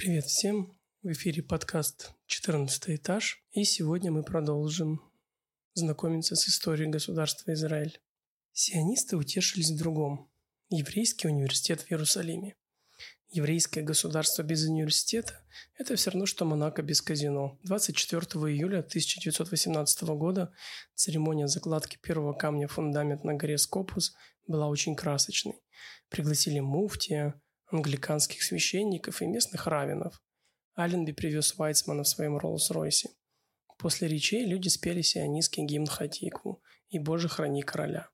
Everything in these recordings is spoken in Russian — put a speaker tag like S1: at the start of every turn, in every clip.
S1: Привет всем! В эфире подкаст «14 этаж», и сегодня мы продолжим знакомиться с историей государства Израиль. Сионисты утешились в другом. Еврейский университет в Иерусалиме. Еврейское государство без университета – это все равно, что Монако без казино. 24 июля 1918 года церемония закладки первого камня фундамент на горе Скопус была очень красочной. Пригласили муфтия, англиканских священников и местных раввинов. Алленби привез Вайцмана в своем Роллс-Ройсе. После речей люди спели сионистский гимн Хатикву и «Боже, храни короля».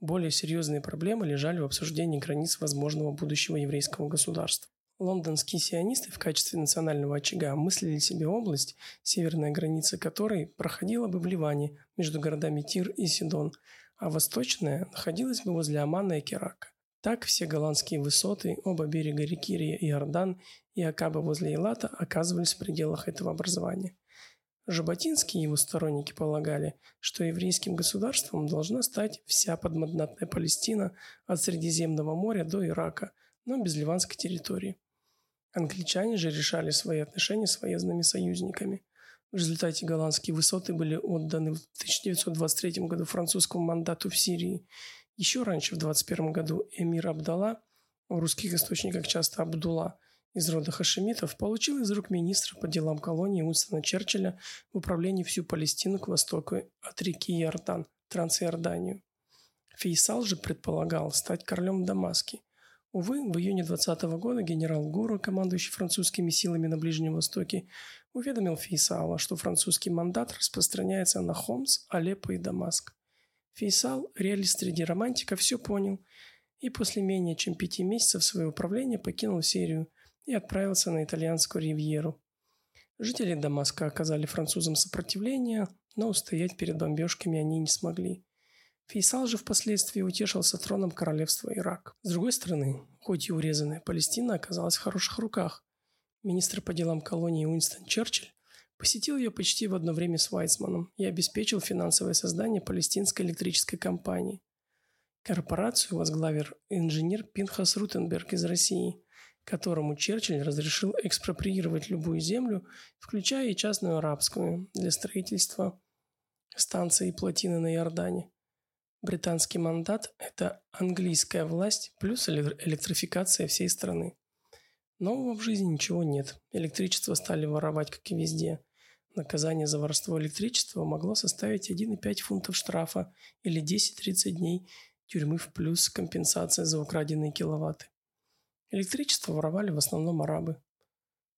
S1: Более серьезные проблемы лежали в обсуждении границ возможного будущего еврейского государства. Лондонские сионисты в качестве национального очага мыслили себе область, северная граница которой проходила бы в Ливане между городами Тир и Сидон, а восточная находилась бы возле Амана и Керака. Так все голландские высоты, оба берега реки Иордан и Акаба возле Илата оказывались в пределах этого образования. Жаботинские его сторонники полагали, что еврейским государством должна стать вся подмандатная Палестина от Средиземного моря до Ирака, но без ливанской территории. Англичане же решали свои отношения с военными союзниками. В результате голландские высоты были отданы в 1923 году французскому мандату в Сирии – еще раньше, в 21 году, эмир Абдалла, в русских источниках часто Абдулла, из рода хашемитов, получил из рук министра по делам колонии Уинстона Черчилля в управлении всю Палестину к востоку от реки Иордан, Трансиорданию. Фейсал же предполагал стать королем в Дамаске. Увы, в июне 20 года генерал Гуру, командующий французскими силами на Ближнем Востоке, уведомил Фейсала, что французский мандат распространяется на Хомс, Алеппо и Дамаск. Фейсал, реалист среди романтиков, все понял и после менее чем пяти месяцев своего управления покинул Сирию и отправился на итальянскую ривьеру. Жители Дамаска оказали французам сопротивление, но устоять перед бомбежками они не смогли. Фейсал же впоследствии утешился троном королевства Ирак. С другой стороны, хоть и урезанная Палестина оказалась в хороших руках. Министр по делам колонии Уинстон Черчилль Посетил ее почти в одно время с Вайцманом и обеспечил финансовое создание палестинской электрической компании. Корпорацию возглавил инженер Пинхас Рутенберг из России, которому Черчилль разрешил экспроприировать любую землю, включая и частную арабскую, для строительства станции и плотины на Иордане. Британский мандат – это английская власть плюс электрификация всей страны. Нового в жизни ничего нет. Электричество стали воровать, как и везде. Наказание за воровство электричества могло составить 1,5 фунтов штрафа или 10-30 дней тюрьмы в плюс компенсация за украденные киловатты. Электричество воровали в основном арабы.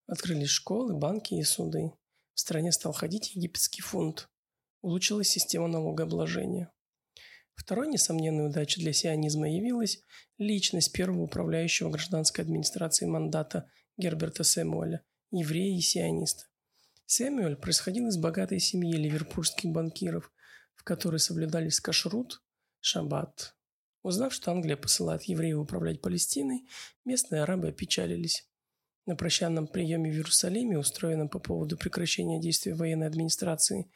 S1: Открылись школы, банки и суды. В стране стал ходить египетский фунт. Улучшилась система налогообложения. Второй несомненной удачей для сионизма явилась личность первого управляющего гражданской администрации мандата Герберта Сэмуэля, еврея и сиониста. Сэмюэль происходил из богатой семьи ливерпульских банкиров, в которой соблюдались кашрут, шаббат. Узнав, что Англия посылает евреев управлять Палестиной, местные арабы опечалились. На прощанном приеме в Иерусалиме, устроенном по поводу прекращения действий военной администрации,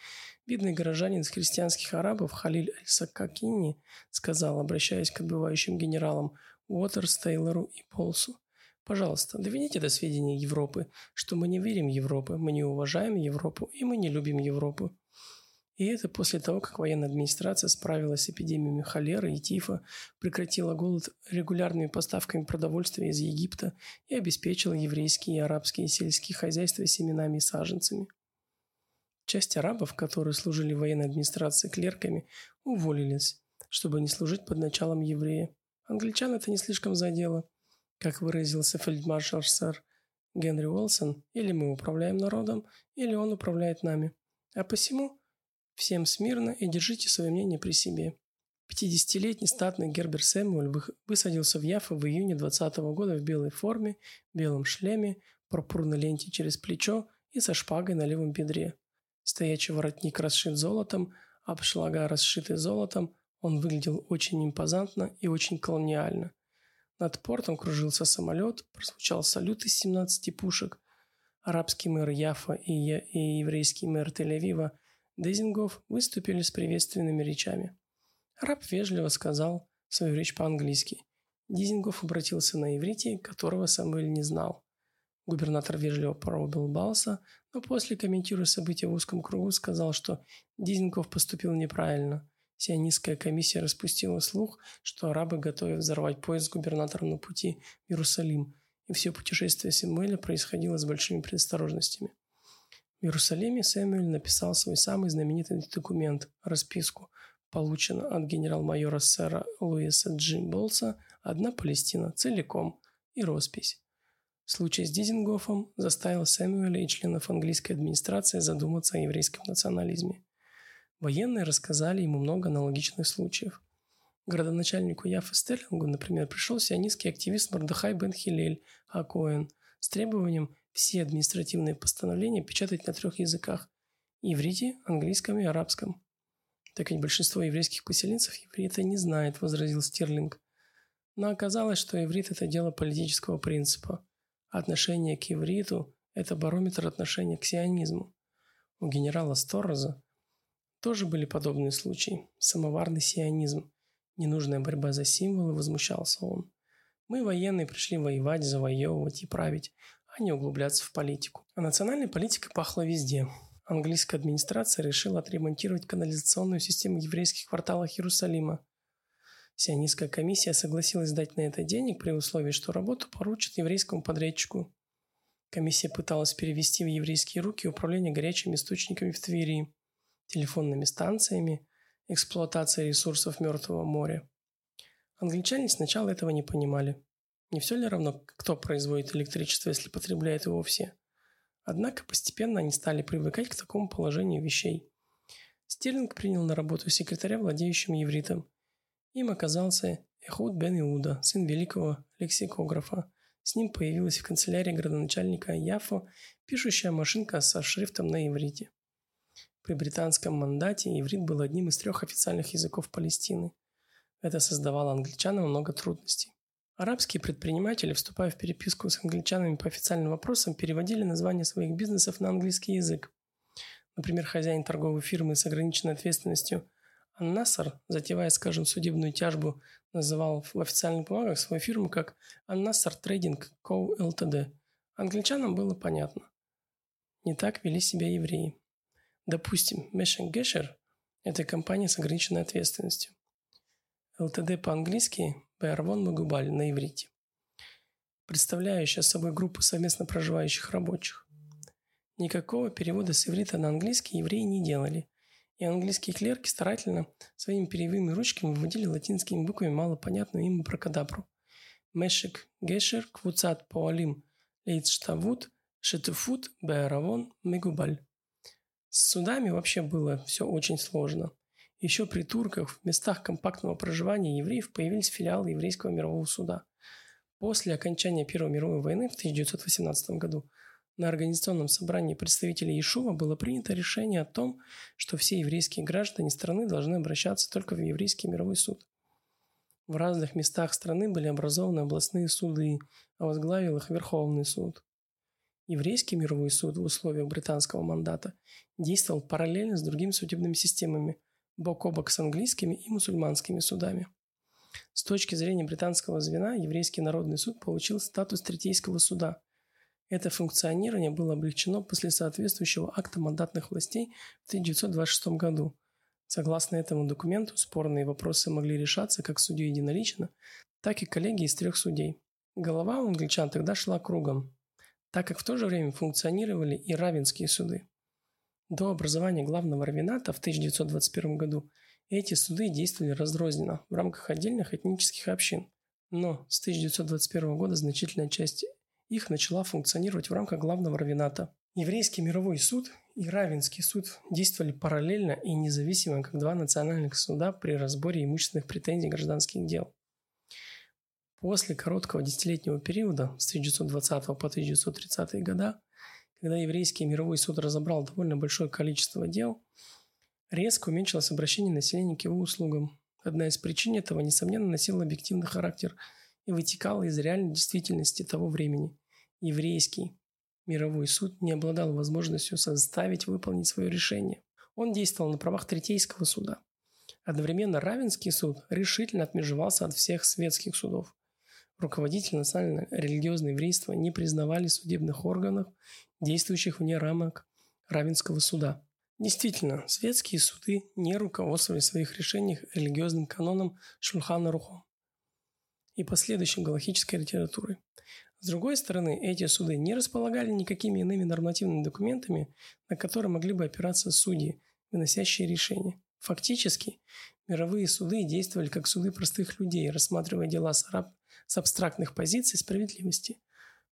S1: видный горожанин из христианских арабов Халиль Аль-Сакакини сказал, обращаясь к отбывающим генералам Уотерс, Тейлору и Полсу, Пожалуйста, доведите до сведения Европы, что мы не верим в Европу, мы не уважаем Европу и мы не любим Европу. И это после того, как военная администрация справилась с эпидемиями холеры и тифа, прекратила голод регулярными поставками продовольствия из Египта и обеспечила еврейские и арабские сельские хозяйства семенами и саженцами. Часть арабов, которые служили военной администрации клерками, уволились, чтобы не служить под началом еврея. Англичан это не слишком задело – как выразился фельдмаршал сэр Генри Уолсон, или мы управляем народом, или он управляет нами. А посему всем смирно и держите свое мнение при себе. 50-летний статный Гербер Сэмюэль высадился в Яффа в июне 20 года в белой форме, белом шлеме, пурпурной ленте через плечо и со шпагой на левом бедре. Стоячий воротник расшит золотом, обшлага расшиты золотом, он выглядел очень импозантно и очень колониально – над портом кружился самолет, прозвучал салют из 17 пушек. Арабский мэр Яфа и, я, и еврейский мэр Тель-Авива Дезингов выступили с приветственными речами. Араб вежливо сказал свою речь по-английски. Дизингов обратился на иврите, которого Самуэль не знал. Губернатор вежливо поулыбался, но после, комментируя события в узком кругу, сказал, что Дизенков поступил неправильно. Сионистская комиссия распустила слух, что арабы готовят взорвать поезд с губернатором на пути в Иерусалим, и все путешествие Сэмуэля происходило с большими предосторожностями. В Иерусалиме Сэмюэль написал свой самый знаменитый документ – расписку, полученную от генерал-майора сэра Луиса Джи Болса «Одна Палестина, целиком» и роспись. Случай с Дизингофом заставил Сэмюэля и членов английской администрации задуматься о еврейском национализме. Военные рассказали ему много аналогичных случаев. Городоначальнику Яфа Стерлингу, например, пришел сионистский активист Мордыхай Бен Хилель Акоэн с требованием все административные постановления печатать на трех языках – иврите, английском и арабском. «Так ведь большинство еврейских поселенцев иврита не знает», – возразил Стерлинг. Но оказалось, что иврит – это дело политического принципа – Отношение к ивриту – это барометр отношения к сионизму. У генерала Сторроза тоже были подобные случаи. Самоварный сионизм. Ненужная борьба за символы, возмущался он. Мы, военные, пришли воевать, завоевывать и править, а не углубляться в политику. А национальной политикой пахло везде. Английская администрация решила отремонтировать канализационную систему в еврейских кварталах Иерусалима. Сионистская комиссия согласилась дать на это денег при условии, что работу поручат еврейскому подрядчику. Комиссия пыталась перевести в еврейские руки управление горячими источниками в Твери, телефонными станциями, эксплуатацией ресурсов Мертвого моря. Англичане сначала этого не понимали. Не все ли равно, кто производит электричество, если потребляет его все? Однако постепенно они стали привыкать к такому положению вещей. Стерлинг принял на работу секретаря, владеющим евритом, им оказался Эхуд бен Иуда, сын великого лексикографа. С ним появилась в канцелярии градоначальника Яфо пишущая машинка со шрифтом на иврите. При британском мандате иврит был одним из трех официальных языков Палестины. Это создавало англичанам много трудностей. Арабские предприниматели, вступая в переписку с англичанами по официальным вопросам, переводили названия своих бизнесов на английский язык. Например, хозяин торговой фирмы с ограниченной ответственностью Аннасар, затевая, скажем, судебную тяжбу, называл в официальных бумагах свою фирму как Аннасар Трейдинг Co. Ltd. Англичанам было понятно. Не так вели себя евреи. Допустим, Мешен Гешер – это компания с ограниченной ответственностью. ЛТД по-английски – Беарвон Магубаль на иврите, представляющая собой группу совместно проживающих рабочих. Никакого перевода с иврита на английский евреи не делали – и английские клерки старательно своими перьевыми ручками выводили латинскими буквами малопонятную им бракадабру. Мешек Гешер Квуцат Поалим Лейцштавут Шетуфут Беаравон Мегубаль. С судами вообще было все очень сложно. Еще при турках в местах компактного проживания евреев появились филиалы еврейского мирового суда. После окончания Первой мировой войны в 1918 году на организационном собрании представителей Иешува было принято решение о том, что все еврейские граждане страны должны обращаться только в еврейский мировой суд. В разных местах страны были образованы областные суды, а возглавил их Верховный суд. Еврейский мировой суд в условиях британского мандата действовал параллельно с другими судебными системами, бок о бок с английскими и мусульманскими судами. С точки зрения британского звена, еврейский народный суд получил статус третейского суда – это функционирование было облегчено после соответствующего акта мандатных властей в 1926 году. Согласно этому документу, спорные вопросы могли решаться как судьей единолично, так и коллегией из трех судей. Голова у англичан тогда шла кругом, так как в то же время функционировали и равенские суды. До образования главного равената в 1921 году эти суды действовали разрозненно в рамках отдельных этнических общин. Но с 1921 года значительная часть их начала функционировать в рамках главного равената. Еврейский мировой суд и Равенский суд действовали параллельно и независимо как два национальных суда при разборе имущественных претензий гражданских дел. После короткого десятилетнего периода с 1920 по 1930 года, когда еврейский мировой суд разобрал довольно большое количество дел, резко уменьшилось обращение населения к его услугам. Одна из причин этого, несомненно, носила объективный характер – и вытекало из реальной действительности того времени. Еврейский мировой суд не обладал возможностью заставить выполнить свое решение. Он действовал на правах Третейского суда. Одновременно Равенский суд решительно отмежевался от всех светских судов. Руководители национально-религиозного еврейства не признавали судебных органов, действующих вне рамок Равенского суда. Действительно, светские суды не руководствовали в своих решениях религиозным каноном Шульхана Рухом и последующей галахической литературой. С другой стороны, эти суды не располагали никакими иными нормативными документами, на которые могли бы опираться судьи, выносящие решения. Фактически, мировые суды действовали как суды простых людей, рассматривая дела с, араб... с абстрактных позиций справедливости,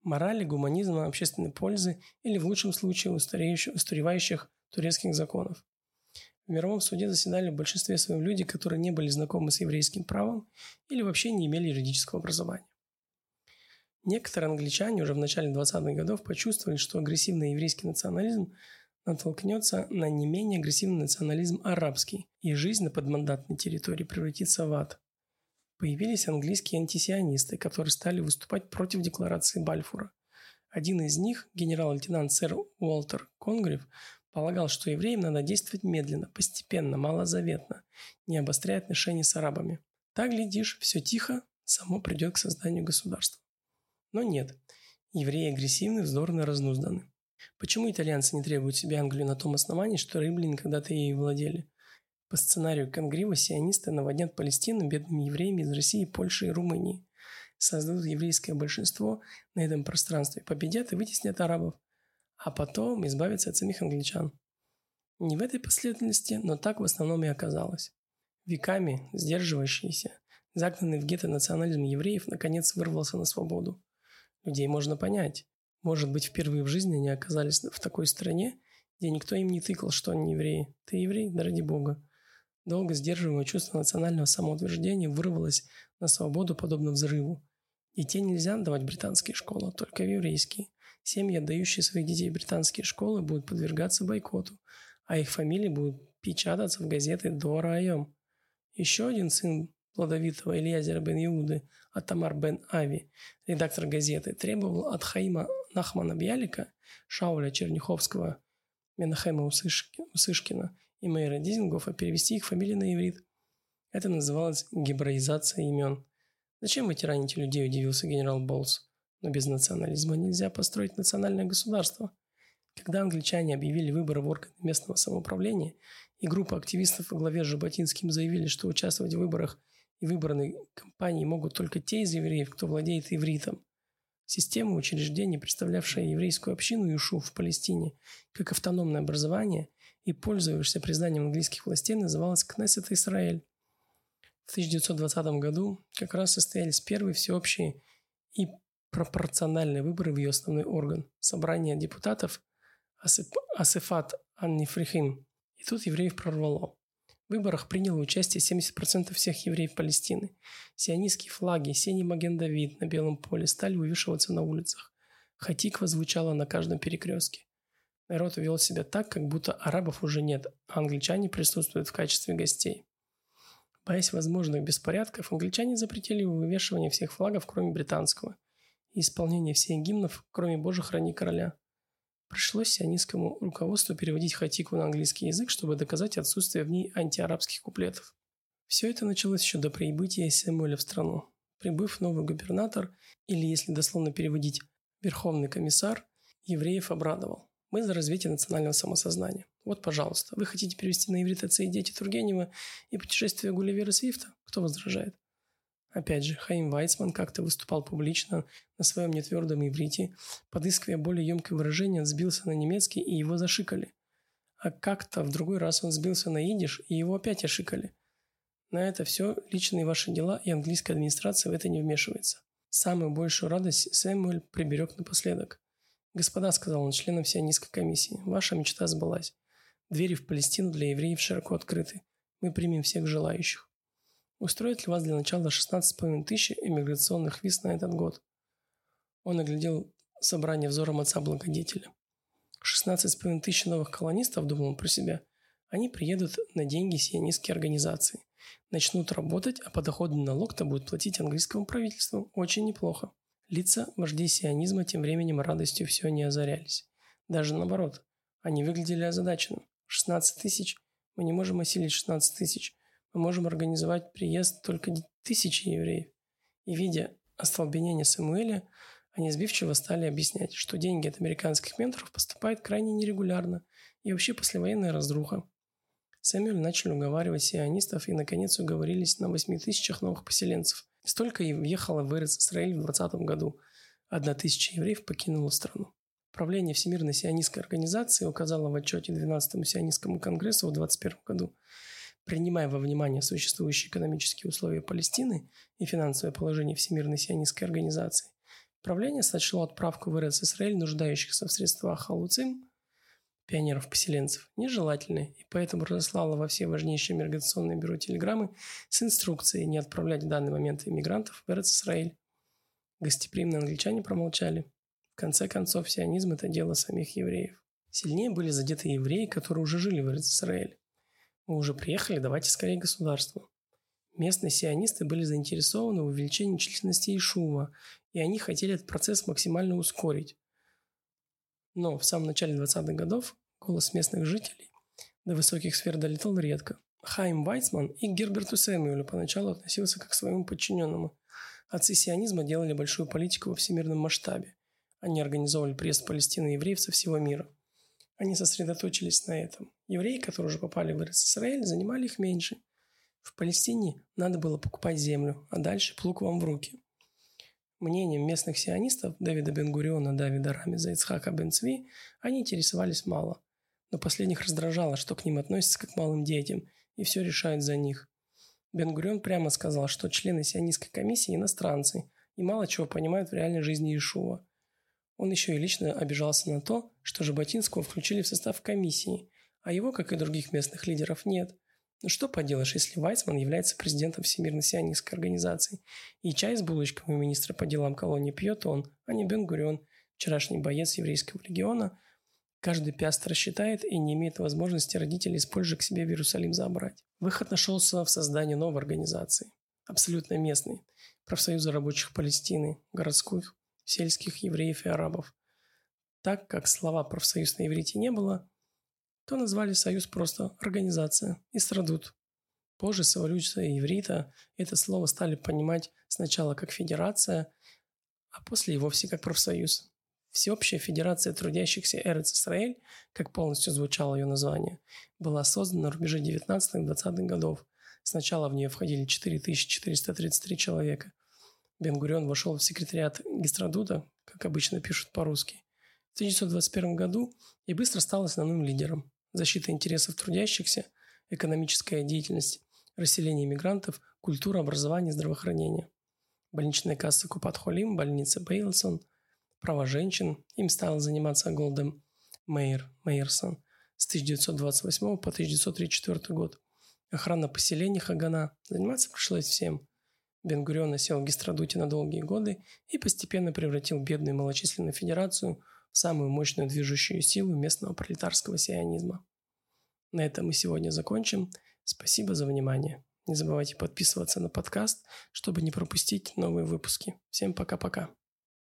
S1: морали, гуманизма, общественной пользы или, в лучшем случае, устаревающих турецких законов. В мировом суде заседали в большинстве своем люди, которые не были знакомы с еврейским правом или вообще не имели юридического образования. Некоторые англичане уже в начале 20-х годов почувствовали, что агрессивный еврейский национализм натолкнется на не менее агрессивный национализм арабский, и жизнь на подмандатной территории превратится в ад. Появились английские антисионисты, которые стали выступать против декларации Бальфура. Один из них, генерал-лейтенант сэр Уолтер Конгрев, полагал, что евреям надо действовать медленно, постепенно, малозаветно, не обостряя отношения с арабами. Так, глядишь, все тихо, само придет к созданию государства. Но нет. Евреи агрессивны, вздорны, разнузданы. Почему итальянцы не требуют себе Англию на том основании, что римляне когда-то ею владели? По сценарию Конгрива сионисты наводнят Палестину бедными евреями из России, Польши и Румынии. Создадут еврейское большинство на этом пространстве, победят и вытеснят арабов. А потом избавятся от самих англичан. Не в этой последовательности, но так в основном и оказалось. Веками сдерживающийся, загнанный в гетто национализм евреев, наконец вырвался на свободу. Людей можно понять. Может быть, впервые в жизни они оказались в такой стране, где никто им не тыкал, что они евреи. Ты еврей? Да ради бога. Долго сдерживаемое чувство национального самоутверждения вырвалось на свободу подобно взрыву. Детей нельзя давать в британские школы, только в еврейские. Семьи, отдающие своих детей в британские школы, будут подвергаться бойкоту, а их фамилии будут печататься в газеты до раем. Еще один сын плодовитого Ильязера бен Иуды, Атамар бен Ави, редактор газеты, требовал от Хаима Нахмана Бьялика, Шауля Черняховского, Менахема Усышкина и Мейра Дизингофа перевести их фамилии на иврит. Это называлось гебраизация имен. «Зачем вы тираните людей?» – удивился генерал Болс. «Но без национализма нельзя построить национальное государство». Когда англичане объявили выборы в органы местного самоуправления, и группа активистов во главе с Жаботинским заявили, что участвовать в выборах – и выбранной компании могут только те из евреев, кто владеет ивритом. Система учреждений, представлявшая еврейскую общину Ишу в Палестине как автономное образование и пользующаяся признанием английских властей, называлась Кнессет Израиль. В 1920 году как раз состоялись первые всеобщие и пропорциональные выборы в ее основной орган – собрание депутатов Асифат Аннифрихим. И тут евреев прорвало. В выборах приняло участие 70% всех евреев Палестины. Сионистские флаги, синий маген-давид на белом поле стали вывешиваться на улицах. Хатиква звучала на каждом перекрестке. Народ вел себя так, как будто арабов уже нет, а англичане присутствуют в качестве гостей. Боясь возможных беспорядков, англичане запретили вывешивание всех флагов, кроме британского, и исполнение всех гимнов, кроме «Боже, храни короля». Пришлось сионистскому руководству переводить хатику на английский язык, чтобы доказать отсутствие в ней антиарабских куплетов. Все это началось еще до прибытия Сэмуэля в страну. Прибыв новый губернатор, или если дословно переводить верховный комиссар, евреев обрадовал. Мы за развитие национального самосознания. Вот, пожалуйста, вы хотите перевести на иврит отца и дети Тургенева и путешествие Гулливера Свифта? Кто возражает? Опять же, Хаим Вайцман как-то выступал публично на своем нетвердом иврите, подыскивая более емкое выражение, сбился на немецкий и его зашикали. А как-то в другой раз он сбился на идиш и его опять ошикали. На это все личные ваши дела, и английская администрация в это не вмешивается. Самую большую радость Сэмюэль приберег напоследок. «Господа», — сказал он членам сионистской комиссии, — «ваша мечта сбылась. Двери в Палестину для евреев широко открыты. Мы примем всех желающих». Устроит ли вас для начала 16,5 тысяч иммиграционных виз на этот год? Он оглядел собрание взором отца-благодетеля. 16,5 тысяч новых колонистов, думал он про себя, они приедут на деньги сионистской организации. Начнут работать, а подоходный налог-то будет платить английскому правительству. Очень неплохо. Лица вождей сионизма тем временем радостью все не озарялись. Даже наоборот. Они выглядели озадаченным. 16 тысяч? Мы не можем осилить 16 тысяч мы можем организовать приезд только тысячи евреев. И видя остолбенения Самуэля они сбивчиво стали объяснять, что деньги от американских менторов поступают крайне нерегулярно и вообще послевоенная разруха. Сэмюэль начал уговаривать сионистов и, наконец, уговорились на 8 тысячах новых поселенцев. Столько и въехало в Израиль в 20 году. Одна тысяча евреев покинула страну. Правление Всемирной сионистской организации указало в отчете 12-му сионистскому конгрессу в 2021 году, принимая во внимание существующие экономические условия Палестины и финансовое положение Всемирной сионистской организации, правление сочло отправку в Израиль нуждающихся в средствах халуцим, пионеров-поселенцев, нежелательной, и поэтому разослала во все важнейшие миграционные бюро телеграммы с инструкцией не отправлять в данный момент иммигрантов в Израиль. Гостеприимные англичане промолчали. В конце концов, сионизм – это дело самих евреев. Сильнее были задеты евреи, которые уже жили в Израиле. Мы уже приехали, давайте скорее государству. Местные сионисты были заинтересованы в увеличении численности Ишува, и они хотели этот процесс максимально ускорить. Но в самом начале 20-х годов голос местных жителей до высоких сфер долетал редко. Хайм Вайцман и к Герберту Сэмюэлю поначалу относился как к своему подчиненному. Отцы сионизма делали большую политику во всемирном масштабе. Они организовывали приезд Палестины и евреев со всего мира. Они сосредоточились на этом. Евреи, которые уже попали в Израиль, занимали их меньше. В Палестине надо было покупать землю, а дальше плуг вам в руки. Мнением местных сионистов Давида Бенгуриона, Давида Рамиза, Ицхака Бенцви они интересовались мало. Но последних раздражало, что к ним относятся как к малым детям и все решают за них. Бенгурион прямо сказал, что члены сионистской комиссии – иностранцы и мало чего понимают в реальной жизни Ишува. Он еще и лично обижался на то, что Жаботинского включили в состав комиссии, а его, как и других местных лидеров, нет. Ну что поделаешь, если Вайсман является президентом Всемирной сионистской организации, и чай с булочками у министра по делам колонии пьет он, а не бен вчерашний боец еврейского легиона, каждый пяст рассчитает и не имеет возможности родителей из Польши к себе в Иерусалим забрать. Выход нашелся в создании новой организации, абсолютно местной, профсоюза рабочих Палестины, городских, сельских евреев и арабов. Так как слова профсоюз на иврите не было, то назвали союз просто «организация» и «страдут». Позже с эволюцией иврита это слово стали понимать сначала как федерация, а после и вовсе как профсоюз. Всеобщая федерация трудящихся Эрец Исраэль, как полностью звучало ее название, была создана на рубеже 19-20-х годов. Сначала в нее входили 4433 человека. Бенгурион вошел в секретариат Гистрадута, как обычно пишут по-русски, в 1921 году и быстро стал основным лидером. Защита интересов трудящихся, экономическая деятельность, расселение мигрантов, культура, образование, здравоохранение. Больничная касса Купат-Холим, больница Бейлсон, права женщин. Им стал заниматься Голдем Мейер, Мейерсон с 1928 по 1934 год. Охрана поселений Хагана. Заниматься пришлось всем. Бенгурион осел в Гистрадуте на долгие годы и постепенно превратил бедную малочисленную федерацию самую мощную движущую силу местного пролетарского сионизма. На этом мы сегодня закончим. Спасибо за внимание. Не забывайте подписываться на подкаст, чтобы не пропустить новые выпуски. Всем пока-пока.